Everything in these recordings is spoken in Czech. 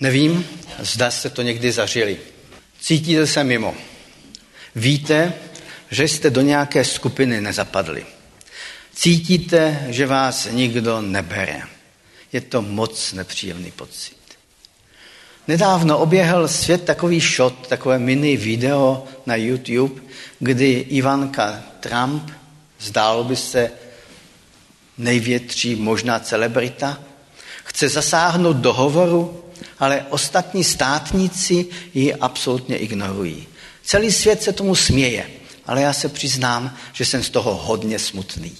Nevím, zda jste to někdy zažili. Cítíte se mimo. Víte, že jste do nějaké skupiny nezapadli. Cítíte, že vás nikdo nebere. Je to moc nepříjemný pocit. Nedávno oběhl svět takový shot, takové mini video na YouTube, kdy Ivanka Trump, zdálo by se největší možná celebrita, chce zasáhnout do hovoru, ale ostatní státníci ji absolutně ignorují. Celý svět se tomu směje, ale já se přiznám, že jsem z toho hodně smutný.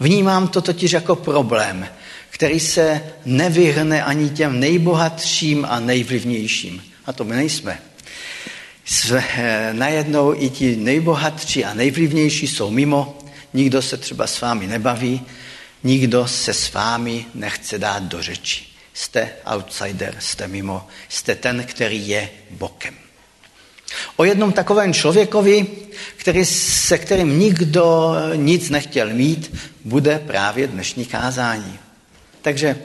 Vnímám to totiž jako problém, který se nevyhrne ani těm nejbohatším a nejvlivnějším. A to my nejsme. Jsme, eh, najednou i ti nejbohatší a nejvlivnější jsou mimo, nikdo se třeba s vámi nebaví, nikdo se s vámi nechce dát do řeči. Jste outsider, jste mimo, jste ten, který je bokem. O jednom takovém člověkovi, který, se kterým nikdo nic nechtěl mít, bude právě dnešní kázání. Takže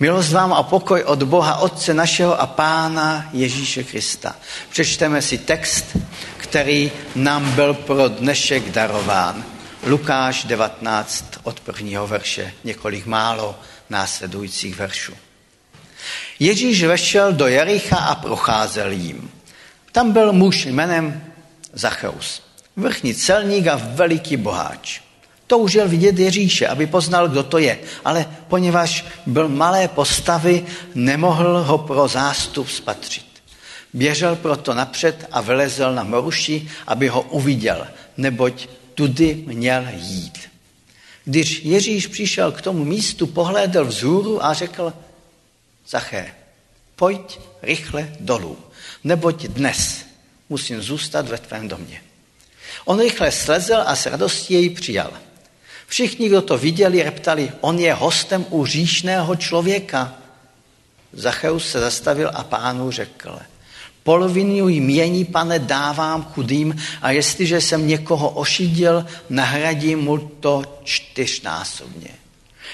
milost vám a pokoj od Boha Otce našeho a Pána Ježíše Krista. Přečteme si text, který nám byl pro dnešek darován. Lukáš 19 od prvního verše, několik málo následujících veršů. Ježíš vešel do Jericha a procházel jím. Tam byl muž jménem Zacheus, vrchní celník a veliký boháč. Toužil vidět Ježíše, aby poznal, kdo to je, ale poněvadž byl malé postavy, nemohl ho pro zástup spatřit. Běžel proto napřed a vylezl na moruši, aby ho uviděl, neboť tudy měl jít. Když Ježíš přišel k tomu místu, pohlédl vzhůru a řekl, Zaché, pojď rychle dolů, neboť dnes musím zůstat ve tvém domě. On rychle slezl a s radostí jej přijal. Všichni, kdo to viděli, reptali, on je hostem u říšného člověka. Zacheus se zastavil a pánu řekl, polovinu jmění, pane, dávám chudým a jestliže jsem někoho ošidil, nahradím mu to čtyřnásobně.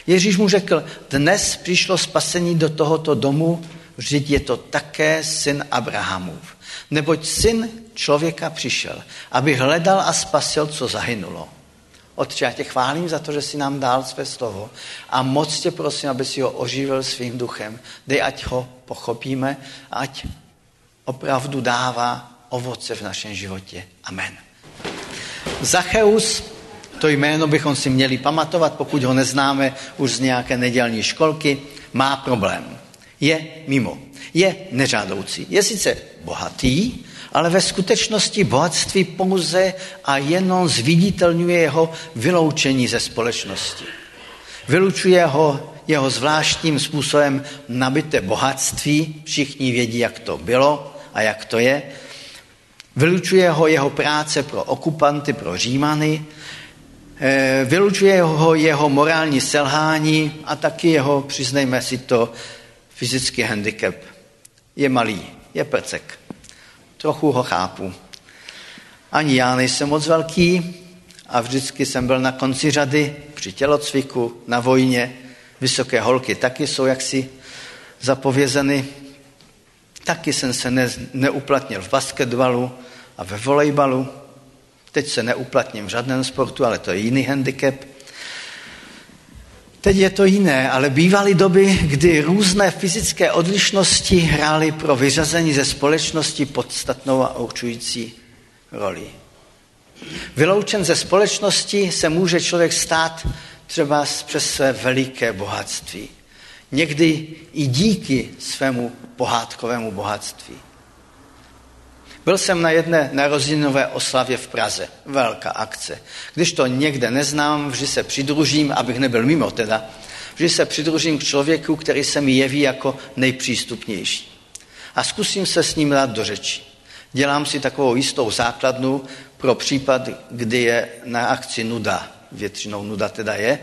Ježíš mu řekl, dnes přišlo spasení do tohoto domu, vždyť je to také syn Abrahamův. Neboť syn člověka přišel, aby hledal a spasil, co zahynulo. Otče, já tě chválím za to, že jsi nám dal své slovo a moc tě prosím, aby si ho oživil svým duchem. Dej, ať ho pochopíme, ať opravdu dává ovoce v našem životě. Amen. Zacheus, to jméno bychom si měli pamatovat, pokud ho neznáme už z nějaké nedělní školky, má problém. Je mimo. Je nežádoucí. Je sice bohatý, ale ve skutečnosti bohatství pouze a jenom zviditelňuje jeho vyloučení ze společnosti. Vylučuje ho jeho zvláštním způsobem nabité bohatství, všichni vědí, jak to bylo a jak to je. Vylučuje ho jeho práce pro okupanty, pro římany, vylučuje ho jeho morální selhání a taky jeho, přiznejme si to, fyzický handicap. Je malý, je prcek trochu ho chápu. Ani já nejsem moc velký a vždycky jsem byl na konci řady při tělocviku, na vojně. Vysoké holky taky jsou jaksi zapovězeny. Taky jsem se ne, neuplatnil v basketbalu a ve volejbalu. Teď se neuplatním v žádném sportu, ale to je jiný handicap. Teď je to jiné, ale bývaly doby, kdy různé fyzické odlišnosti hrály pro vyřazení ze společnosti podstatnou a určující roli. Vyloučen ze společnosti se může člověk stát třeba přes své veliké bohatství. Někdy i díky svému pohádkovému bohatství. Byl jsem na jedné narozeninové oslavě v Praze. Velká akce. Když to někde neznám, vždy se přidružím, abych nebyl mimo teda, vždy se přidružím k člověku, který se mi jeví jako nejpřístupnější. A zkusím se s ním dát do řeči. Dělám si takovou jistou základnu pro případ, kdy je na akci nuda. Většinou nuda teda je.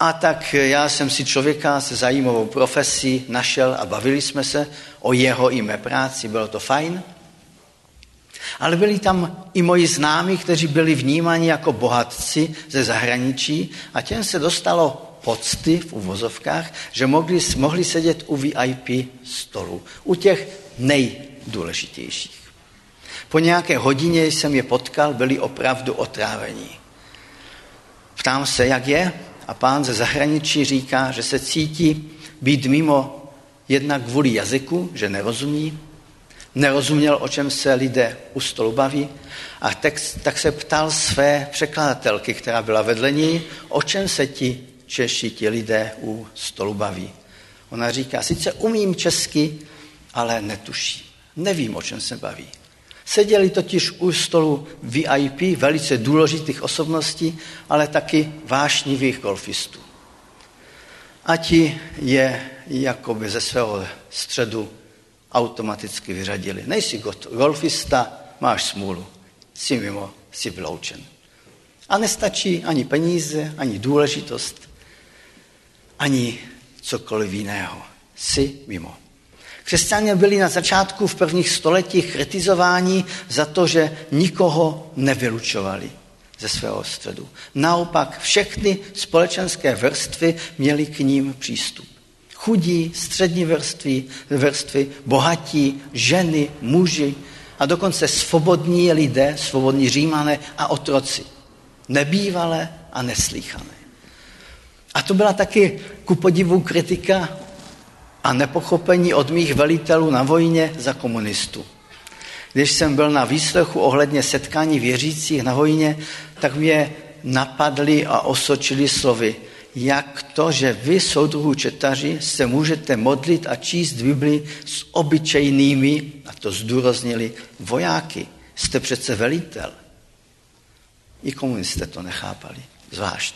A tak já jsem si člověka se zajímavou profesí našel a bavili jsme se o jeho i mé práci. Bylo to fajn. Ale byli tam i moji známí, kteří byli vnímáni jako bohatci ze zahraničí a těm se dostalo pocty v uvozovkách, že mohli, mohli sedět u VIP stolu, u těch nejdůležitějších. Po nějaké hodině jsem je potkal, byli opravdu otrávení. Ptám se, jak je, a pán ze zahraničí říká, že se cítí být mimo jednak kvůli jazyku, že nerozumí, nerozuměl, o čem se lidé u stolu baví, a tak, tak se ptal své překladatelky, která byla vedle ní, o čem se ti Češi, ti lidé u stolu baví. Ona říká, sice umím česky, ale netuší. Nevím, o čem se baví. Seděli totiž u stolu VIP, velice důležitých osobností, ale taky vášnivých golfistů. A ti je jakoby ze svého středu automaticky vyřadili. Nejsi golfista, máš smůlu, jsi mimo, jsi vyloučen. A nestačí ani peníze, ani důležitost, ani cokoliv jiného. Jsi mimo. Křesťané byli na začátku v prvních stoletích kritizováni za to, že nikoho nevylučovali ze svého středu. Naopak všechny společenské vrstvy měly k ním přístup. Chudí, střední vrstvy, vrstvy, bohatí, ženy, muži a dokonce svobodní lidé, svobodní římané a otroci. Nebývalé a neslíchané. A to byla taky ku podivu kritika a nepochopení od mých velitelů na vojně za komunistů. Když jsem byl na výslechu ohledně setkání věřících na vojně, tak mě napadli a osočili slovy, jak to, že vy, soudruhů četaři, se můžete modlit a číst Bibli s obyčejnými, a to zdůraznili, vojáky. Jste přece velitel. I komunisté to nechápali, zvlášť.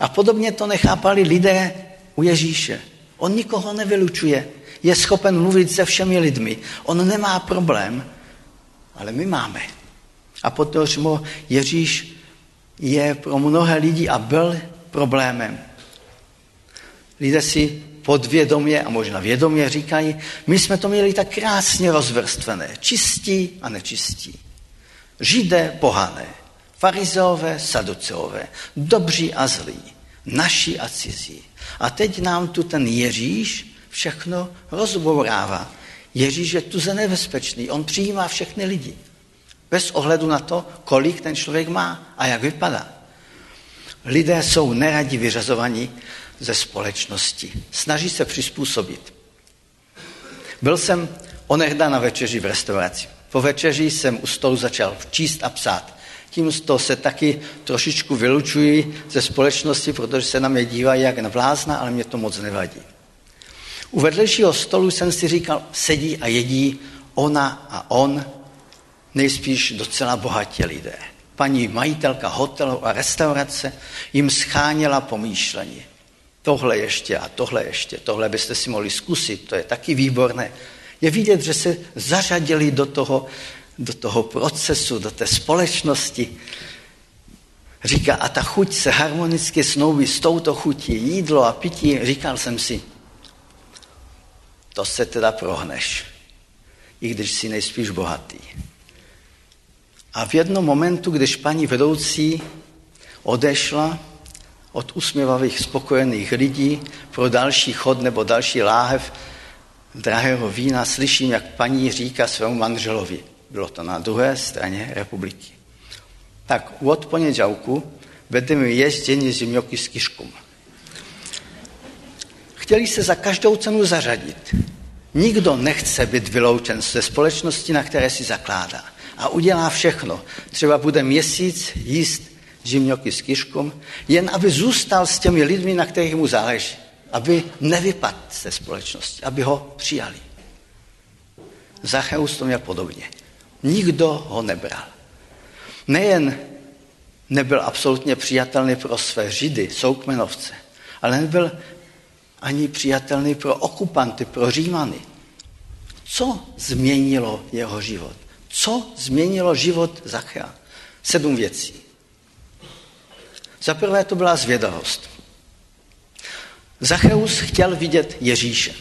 A podobně to nechápali lidé u Ježíše. On nikoho nevylučuje. Je schopen mluvit se všemi lidmi. On nemá problém, ale my máme. A mu Ježíš je pro mnohé lidi a byl problémem. Lidé si podvědomě a možná vědomě říkají, my jsme to měli tak krásně rozvrstvené, čistí a nečistí. Židé, pohané, farizeové, saduceové, dobří a zlí, naši a cizí. A teď nám tu ten Ježíš všechno rozbourává. Ježíš je tu nebezpečný, on přijímá všechny lidi. Bez ohledu na to, kolik ten člověk má a jak vypadá. Lidé jsou neradi vyřazovaní ze společnosti. Snaží se přizpůsobit. Byl jsem onehda na večeři v restauraci. Po večeři jsem u stolu začal číst a psát. Tím to se taky trošičku vylučují ze společnosti, protože se na mě dívají jak na vlázna, ale mě to moc nevadí. U vedlejšího stolu jsem si říkal, sedí a jedí ona a on, nejspíš docela bohatě lidé. Paní majitelka hotelu a restaurace jim scháněla pomýšlení. Tohle ještě a tohle ještě, tohle byste si mohli zkusit, to je taky výborné. Je vidět, že se zařadili do toho do toho procesu, do té společnosti. Říká, a ta chuť se harmonicky snoubí s touto chutí, jídlo a pití. Říkal jsem si, to se teda prohneš, i když si nejspíš bohatý. A v jednom momentu, když paní vedoucí odešla od usměvavých, spokojených lidí pro další chod nebo další láhev drahého vína, slyším, jak paní říká svému manželovi – bylo to na druhé straně republiky. Tak od poniedziałku będziemy jeść dziennie ziemnioki z kiszką. Chtěli se za každou cenu zařadit. Nikdo nechce být vyloučen ze společnosti, na které si zakládá. A udělá všechno. Třeba bude měsíc jíst zimňoky s kiškou, jen aby zůstal s těmi lidmi, na kterých mu záleží. Aby nevypadl ze společnosti, aby ho přijali. Zacheus to měl podobně. Nikdo ho nebral. Nejen nebyl absolutně přijatelný pro své židy, soukmenovce, ale nebyl ani přijatelný pro okupanty, pro římany. Co změnilo jeho život? Co změnilo život Zachea? Sedm věcí. Za prvé to byla zvědavost. Zacheus chtěl vidět Ježíše.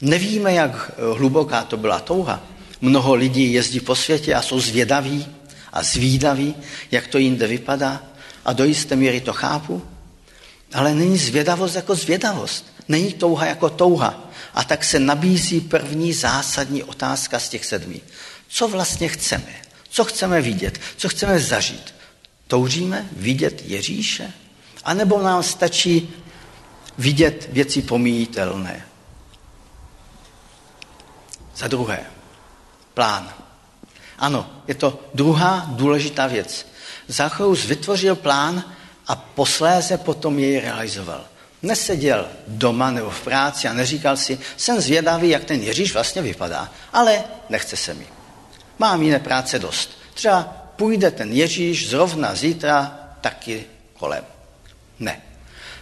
Nevíme, jak hluboká to byla touha, Mnoho lidí jezdí po světě a jsou zvědaví a zvídaví, jak to jinde vypadá a do jisté míry to chápu. Ale není zvědavost jako zvědavost. Není touha jako touha. A tak se nabízí první zásadní otázka z těch sedmi. Co vlastně chceme? Co chceme vidět? Co chceme zažít? Toužíme vidět Ježíše? A nebo nám stačí vidět věci pomíjitelné? Za druhé, plán. Ano, je to druhá důležitá věc. Zacheus vytvořil plán a posléze potom jej realizoval. Neseděl doma nebo v práci a neříkal si, jsem zvědavý, jak ten Ježíš vlastně vypadá, ale nechce se mi. Mám jiné práce dost. Třeba půjde ten Ježíš zrovna zítra taky kolem. Ne.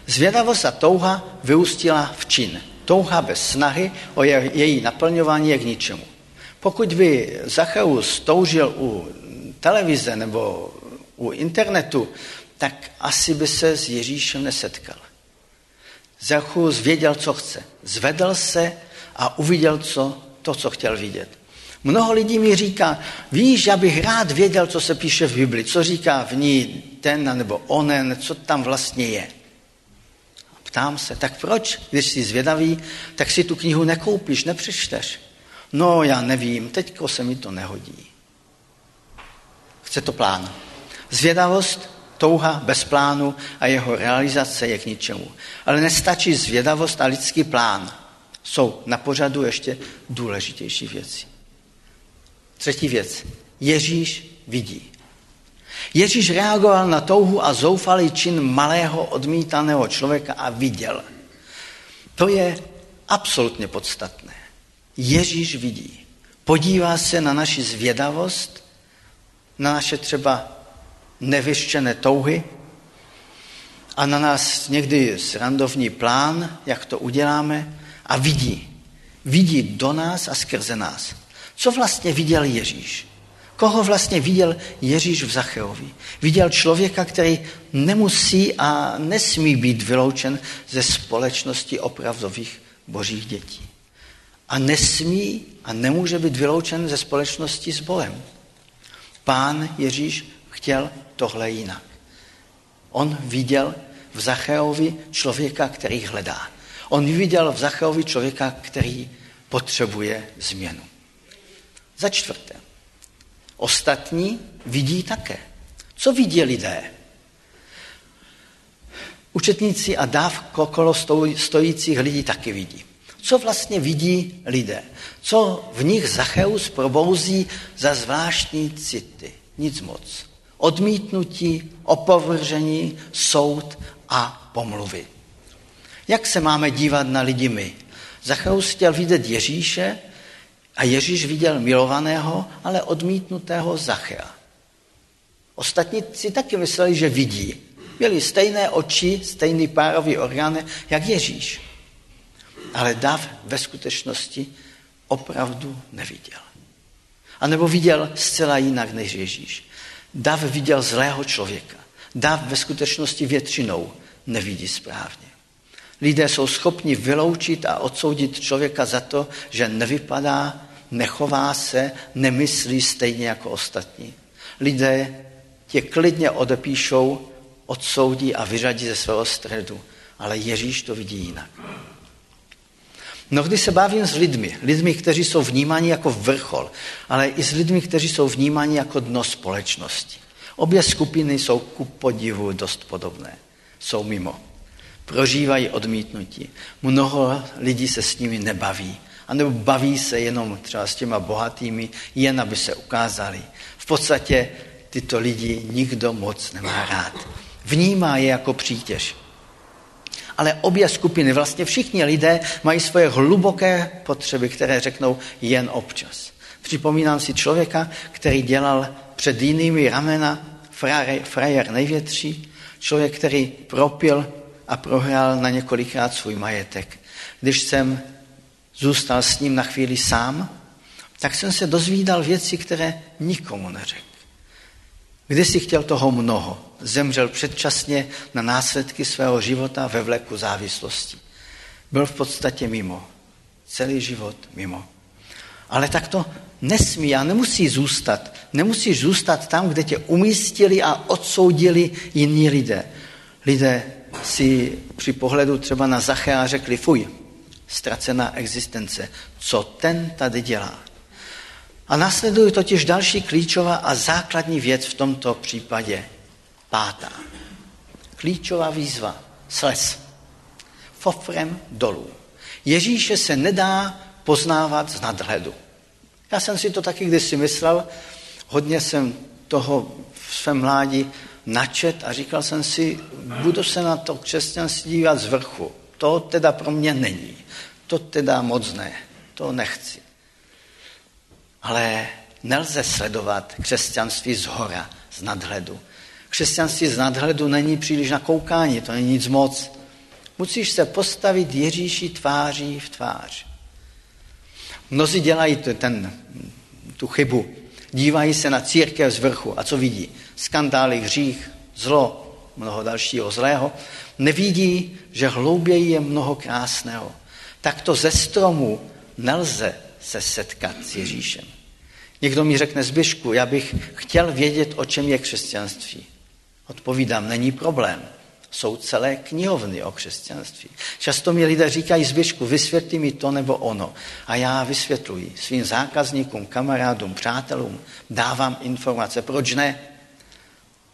Zvědavost a touha vyústila v čin. Touha bez snahy o její naplňování je k ničemu. Pokud by Zacheus toužil u televize nebo u internetu, tak asi by se s Ježíšem nesetkal. Zacheus věděl, co chce. Zvedl se a uviděl co, to, co chtěl vidět. Mnoho lidí mi říká, víš, já bych rád věděl, co se píše v Bibli, co říká v ní ten nebo onen, co tam vlastně je. Ptám se, tak proč, když jsi zvědavý, tak si tu knihu nekoupíš, nepřečteš? No, já nevím, teďko se mi to nehodí. Chce to plán. Zvědavost, touha bez plánu a jeho realizace je k ničemu. Ale nestačí zvědavost a lidský plán. Jsou na pořadu ještě důležitější věci. Třetí věc. Ježíš vidí. Ježíš reagoval na touhu a zoufalý čin malého odmítaného člověka a viděl. To je absolutně podstatné. Ježíš vidí. Podívá se na naši zvědavost, na naše třeba nevyštěné touhy a na nás někdy srandovní plán, jak to uděláme a vidí. Vidí do nás a skrze nás. Co vlastně viděl Ježíš? Koho vlastně viděl Ježíš v Zacheovi? Viděl člověka, který nemusí a nesmí být vyloučen ze společnosti opravdových božích dětí. A nesmí a nemůže být vyloučen ze společnosti s Bohem. Pán Ježíš chtěl tohle jinak. On viděl v Zacheovi člověka, který hledá. On viděl v Zacheovi člověka, který potřebuje změnu. Za čtvrté, ostatní vidí také. Co vidí lidé? Učetníci a dáv okolo stojících lidí taky vidí. Co vlastně vidí lidé? Co v nich Zacheus probouzí za zvláštní city? Nic moc. Odmítnutí, opovržení, soud a pomluvy. Jak se máme dívat na lidi my? Zacheus chtěl vidět Ježíše a Ježíš viděl milovaného, ale odmítnutého Zachea. Ostatní si taky mysleli, že vidí. Měli stejné oči, stejný párový orgán, jak Ježíš. Ale Dav ve skutečnosti opravdu neviděl. A nebo viděl zcela jinak než Ježíš. Dav viděl zlého člověka. Dav ve skutečnosti většinou nevidí správně. Lidé jsou schopni vyloučit a odsoudit člověka za to, že nevypadá nechová se, nemyslí stejně jako ostatní. Lidé tě klidně odepíšou, odsoudí a vyřadí ze svého středu, ale Ježíš to vidí jinak. Mnohdy se bavím s lidmi, lidmi, kteří jsou vnímáni jako vrchol, ale i s lidmi, kteří jsou vnímáni jako dno společnosti. Obě skupiny jsou ku podivu dost podobné. Jsou mimo. Prožívají odmítnutí. Mnoho lidí se s nimi nebaví anebo baví se jenom třeba s těma bohatými, jen aby se ukázali. V podstatě tyto lidi nikdo moc nemá rád. Vnímá je jako přítěž. Ale obě skupiny, vlastně všichni lidé mají svoje hluboké potřeby, které řeknou jen občas. Připomínám si člověka, který dělal před jinými ramena frajer, největší, člověk, který propil a prohrál na několikrát svůj majetek. Když jsem zůstal s ním na chvíli sám, tak jsem se dozvídal věci, které nikomu neřekl. Když si chtěl toho mnoho, zemřel předčasně na následky svého života ve vleku závislosti. Byl v podstatě mimo. Celý život mimo. Ale tak to nesmí a nemusí zůstat. Nemusíš zůstat tam, kde tě umístili a odsoudili jiní lidé. Lidé si při pohledu třeba na Zachea řekli, fuj, ztracená existence, co ten tady dělá. A následuje totiž další klíčová a základní věc v tomto případě, pátá. Klíčová výzva, sles. Fofrem dolů. Ježíše se nedá poznávat z nadhledu. Já jsem si to taky kdysi myslel, hodně jsem toho v svém mládí načet a říkal jsem si, budu se na to křesťanství dívat z vrchu. To teda pro mě není. To teda moc ne. To nechci. Ale nelze sledovat křesťanství z hora, z nadhledu. Křesťanství z nadhledu není příliš na koukání, to není nic moc. Musíš se postavit Ježíši tváří v tvář. Mnozí dělají ten, tu chybu. Dívají se na církev z vrchu. A co vidí? Skandály, hřích, zlo, mnoho dalšího zlého. Nevidí, že hlouběji je mnoho krásného. Takto ze stromu nelze se setkat s Ježíšem. Někdo mi řekne, Zbyšku, já bych chtěl vědět, o čem je křesťanství. Odpovídám, není problém. Jsou celé knihovny o křesťanství. Často mi lidé říkají, Zbyšku, vysvětli mi to nebo ono. A já vysvětluji svým zákazníkům, kamarádům, přátelům, dávám informace. Proč ne?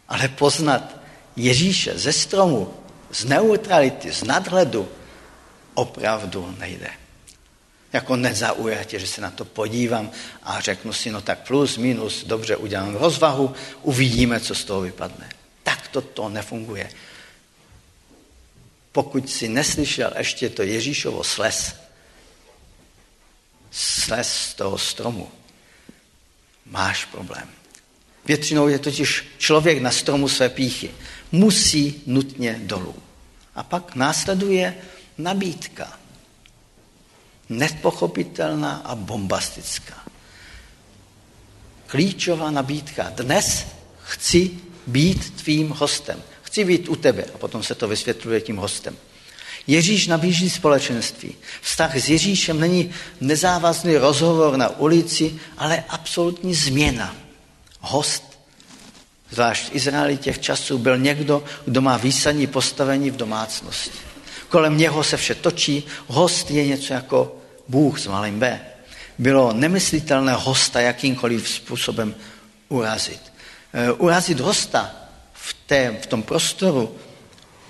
Ale poznat Ježíše ze stromu, z neutrality, z nadhledu, opravdu nejde. Jako nezaujatě, že se na to podívám a řeknu si, no tak plus, minus, dobře, udělám rozvahu, uvidíme, co z toho vypadne. Tak to, to nefunguje. Pokud si neslyšel ještě to Ježíšovo sles, sles z toho stromu, máš problém. Většinou je totiž člověk na stromu své píchy. Musí nutně dolů. A pak následuje nabídka. Nepochopitelná a bombastická. Klíčová nabídka. Dnes chci být tvým hostem. Chci být u tebe. A potom se to vysvětluje tím hostem. Ježíš nabíží společenství. Vztah s Ježíšem není nezávazný rozhovor na ulici, ale absolutní změna. Host, zvlášť v Izraeli těch časů, byl někdo, kdo má výsadní postavení v domácnosti. Kolem něho se vše točí. Host je něco jako Bůh s malým B. Bylo nemyslitelné hosta jakýmkoliv způsobem urazit. E, urazit hosta v, té, v tom prostoru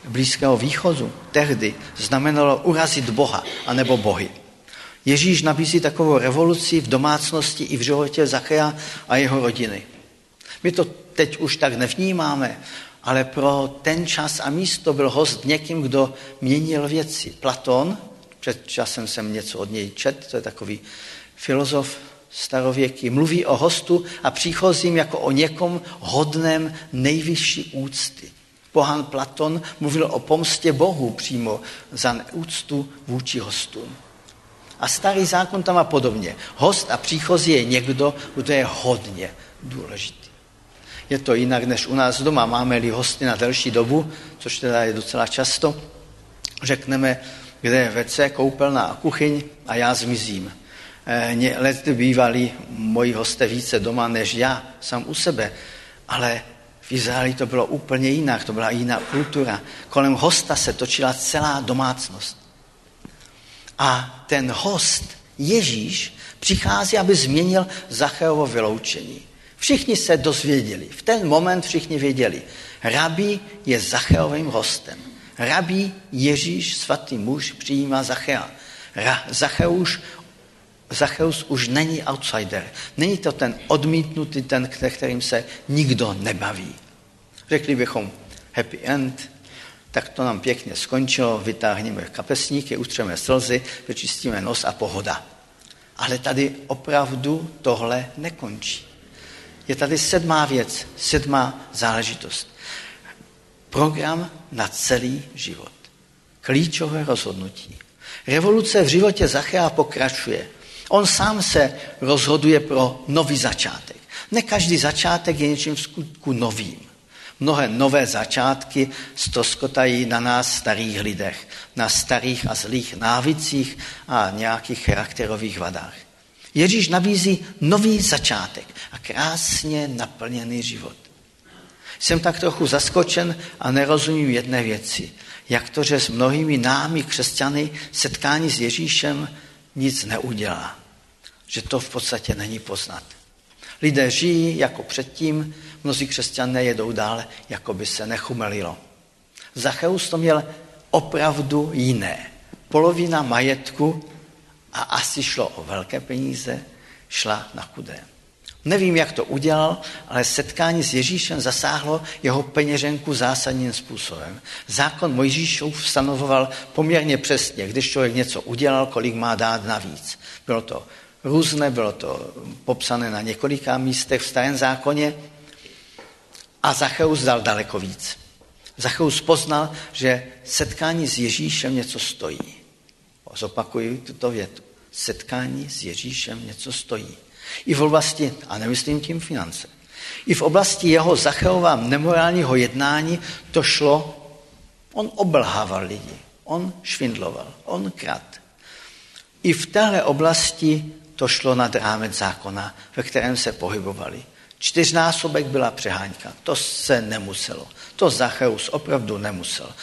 Blízkého východu tehdy znamenalo urazit Boha anebo bohy. Ježíš nabízí takovou revoluci v domácnosti i v životě Zachea a jeho rodiny. My to teď už tak nevnímáme, ale pro ten čas a místo byl host někým, kdo měnil věci. Platon, před časem jsem něco od něj čet, to je takový filozof starověký, mluví o hostu a příchozím jako o někom hodném nejvyšší úcty. Pohan Platon mluvil o pomstě Bohu přímo za úctu vůči hostům. A starý zákon tam má podobně. Host a příchozí je někdo, kdo je hodně důležitý. Je to jinak než u nás doma. Máme-li hosty na delší dobu, což teda je docela často, řekneme, kde je vece, koupelna a kuchyň a já zmizím. E, let bývali moji hosté více doma než já, sám u sebe, ale v Izraeli to bylo úplně jinak, to byla jiná kultura. Kolem hosta se točila celá domácnost. A ten host, Ježíš, přichází, aby změnil Zacheovo vyloučení. Všichni se dozvěděli. V ten moment všichni věděli. Rabí je Zacheovým hostem. Rabí Ježíš, svatý muž, přijímá Zachea. Ra, Zacheuš, Zacheus už není outsider. Není to ten odmítnutý, ten, kterým se nikdo nebaví. Řekli bychom happy end, tak to nám pěkně skončilo, vytáhneme kapesníky, utřeme slzy, vyčistíme nos a pohoda. Ale tady opravdu tohle nekončí. Je tady sedmá věc, sedmá záležitost. Program na celý život. Klíčové rozhodnutí. Revoluce v životě Zachea pokračuje. On sám se rozhoduje pro nový začátek. Ne každý začátek je něčím v skutku novým. Mnohé nové začátky stoskotají na nás starých lidech, na starých a zlých návicích a nějakých charakterových vadách. Ježíš nabízí nový začátek a krásně naplněný život. Jsem tak trochu zaskočen a nerozumím jedné věci. jak to, že s mnohými námi křesťany setkání s Ježíšem nic neudělá. Že to v podstatě není poznat. Lidé žijí jako předtím, mnozí křesťané jedou dále, jako by se nechumelilo. Zacheus to měl opravdu jiné. Polovina majetku, a asi šlo o velké peníze, šla na chudé. Nevím, jak to udělal, ale setkání s Ježíšem zasáhlo jeho peněženku zásadním způsobem. Zákon Mojžíšův stanovoval poměrně přesně, když člověk něco udělal, kolik má dát navíc. Bylo to různé, bylo to popsané na několika místech v starém zákoně a Zacheus dal daleko víc. Zacheus poznal, že setkání s Ježíšem něco stojí. Zopakuju tuto větu. Setkání s Ježíšem něco stojí. I v oblasti, a nemyslím tím finance, i v oblasti jeho Zacheova nemorálního jednání to šlo, on obelhával lidi, on švindloval, on krad. I v téhle oblasti to šlo nad rámec zákona, ve kterém se pohybovali. Čtyřnásobek byla přehánka, to se nemuselo. To Zacheus opravdu nemusel.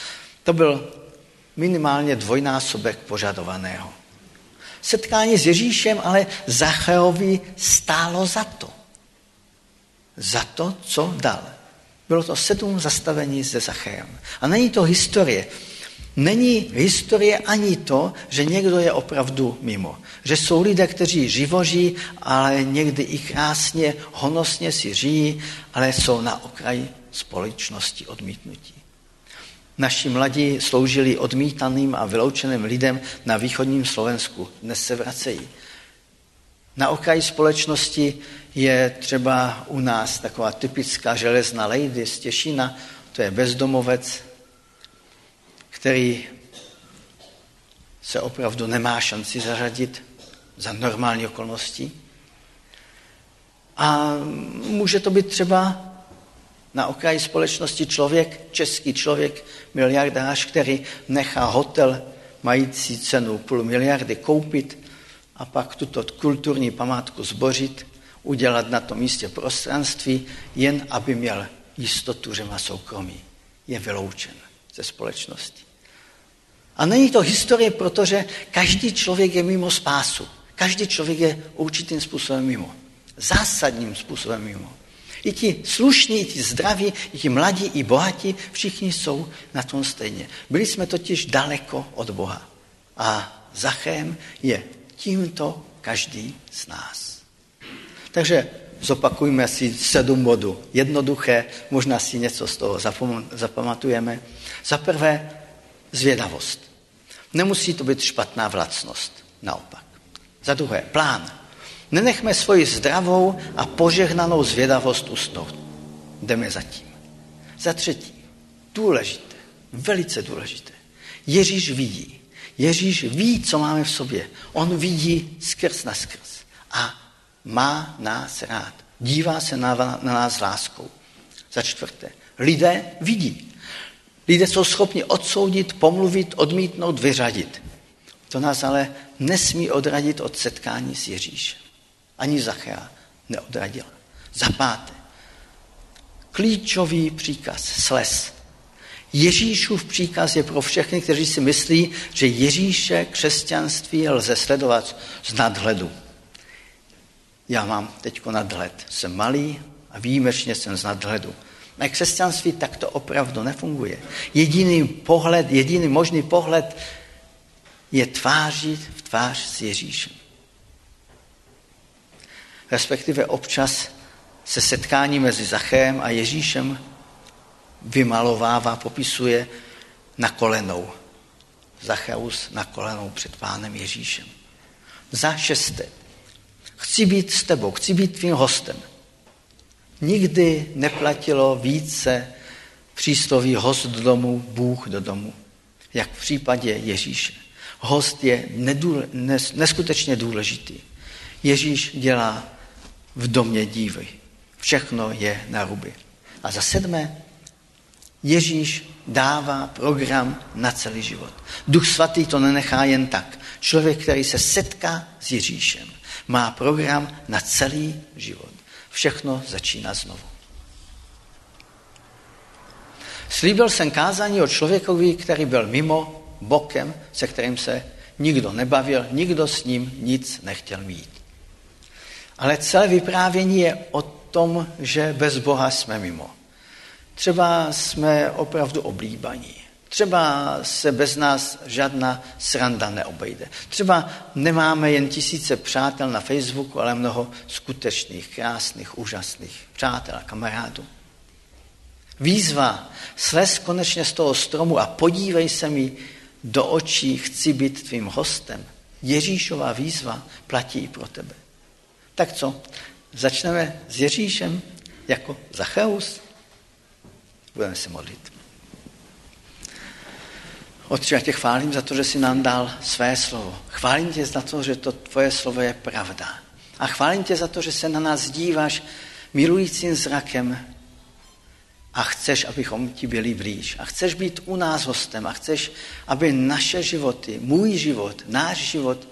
To byl minimálně dvojnásobek požadovaného. Setkání s Ježíšem ale Zacheovi stálo za to. Za to, co dal. Bylo to sedm zastavení se Zachejem. A není to historie. Není historie ani to, že někdo je opravdu mimo. Že jsou lidé, kteří živoří, ale někdy i krásně, honosně si žijí, ale jsou na okraji společnosti odmítnutí. Naši mladí sloužili odmítaným a vyloučeným lidem na východním Slovensku. Dnes se vracejí. Na okraji společnosti je třeba u nás taková typická železná lady z Těšina, to je bezdomovec, který se opravdu nemá šanci zařadit za normální okolnosti. A může to být třeba na okraji společnosti člověk, český člověk, miliardář, který nechá hotel mající cenu půl miliardy koupit a pak tuto kulturní památku zbořit, udělat na tom místě prostranství, jen aby měl jistotu, že má soukromí. Je vyloučen ze společnosti. A není to historie, protože každý člověk je mimo spásu. Každý člověk je určitým způsobem mimo. Zásadním způsobem mimo. I ti slušní, i ti zdraví, i ti mladí, i bohatí, všichni jsou na tom stejně. Byli jsme totiž daleko od Boha. A Zachem je tímto každý z nás. Takže zopakujme si sedm bodů. Jednoduché, možná si něco z toho zapamatujeme. Za prvé, zvědavost. Nemusí to být špatná vlastnost, naopak. Za druhé, plán. Nenechme svoji zdravou a požehnanou zvědavost usnout. Jdeme za tím. Za třetí, důležité, velice důležité. Ježíš vidí. Ježíš ví, co máme v sobě. On vidí skrz na skrz. A má nás rád. Dívá se na, na nás láskou. Za čtvrté, lidé vidí. Lidé jsou schopni odsoudit, pomluvit, odmítnout, vyřadit. To nás ale nesmí odradit od setkání s Ježíšem ani Zachea neodradila. Za páté, klíčový příkaz, sles. Ježíšův příkaz je pro všechny, kteří si myslí, že Ježíše křesťanství lze sledovat z nadhledu. Já mám teď nadhled. Jsem malý a výjimečně jsem z nadhledu. Na křesťanství tak to opravdu nefunguje. Jediný pohled, jediný možný pohled je tvářit v tvář s Ježíšem respektive občas se setkání mezi Zachem a Ježíšem vymalovává, popisuje na kolenou. Zacheus na kolenou před pánem Ježíšem. Za šesté. Chci být s tebou, chci být tvým hostem. Nikdy neplatilo více přísloví host do domu, Bůh do domu, jak v případě Ježíše. Host je nedůle, nes, neskutečně důležitý. Ježíš dělá v domě dívy. Všechno je na ruby. A za sedmé, Ježíš dává program na celý život. Duch svatý to nenechá jen tak. Člověk, který se setká s Ježíšem, má program na celý život. Všechno začíná znovu. Slíbil jsem kázání o člověkovi, který byl mimo, bokem, se kterým se nikdo nebavil, nikdo s ním nic nechtěl mít. Ale celé vyprávění je o tom, že bez Boha jsme mimo. Třeba jsme opravdu oblíbaní. Třeba se bez nás žádná sranda neobejde. Třeba nemáme jen tisíce přátel na Facebooku, ale mnoho skutečných, krásných, úžasných přátel a kamarádů. Výzva, slez konečně z toho stromu a podívej se mi do očí, chci být tvým hostem. Ježíšová výzva platí i pro tebe. Tak co? Začneme s Ježíšem jako Zacheus? Budeme se modlit. Otče, já tě chválím za to, že jsi nám dal své slovo. Chválím tě za to, že to tvoje slovo je pravda. A chválím tě za to, že se na nás díváš milujícím zrakem a chceš, abychom ti byli blíž. A chceš být u nás hostem a chceš, aby naše životy, můj život, náš život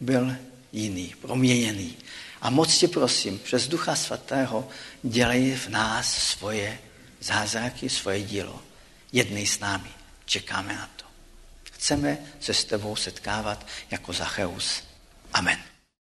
byl jiný, proměněný. A moc tě prosím, přes Ducha Svatého dělej v nás svoje zázraky, svoje dílo. Jednej s námi. Čekáme na to. Chceme se s tebou setkávat jako Zacheus. Amen.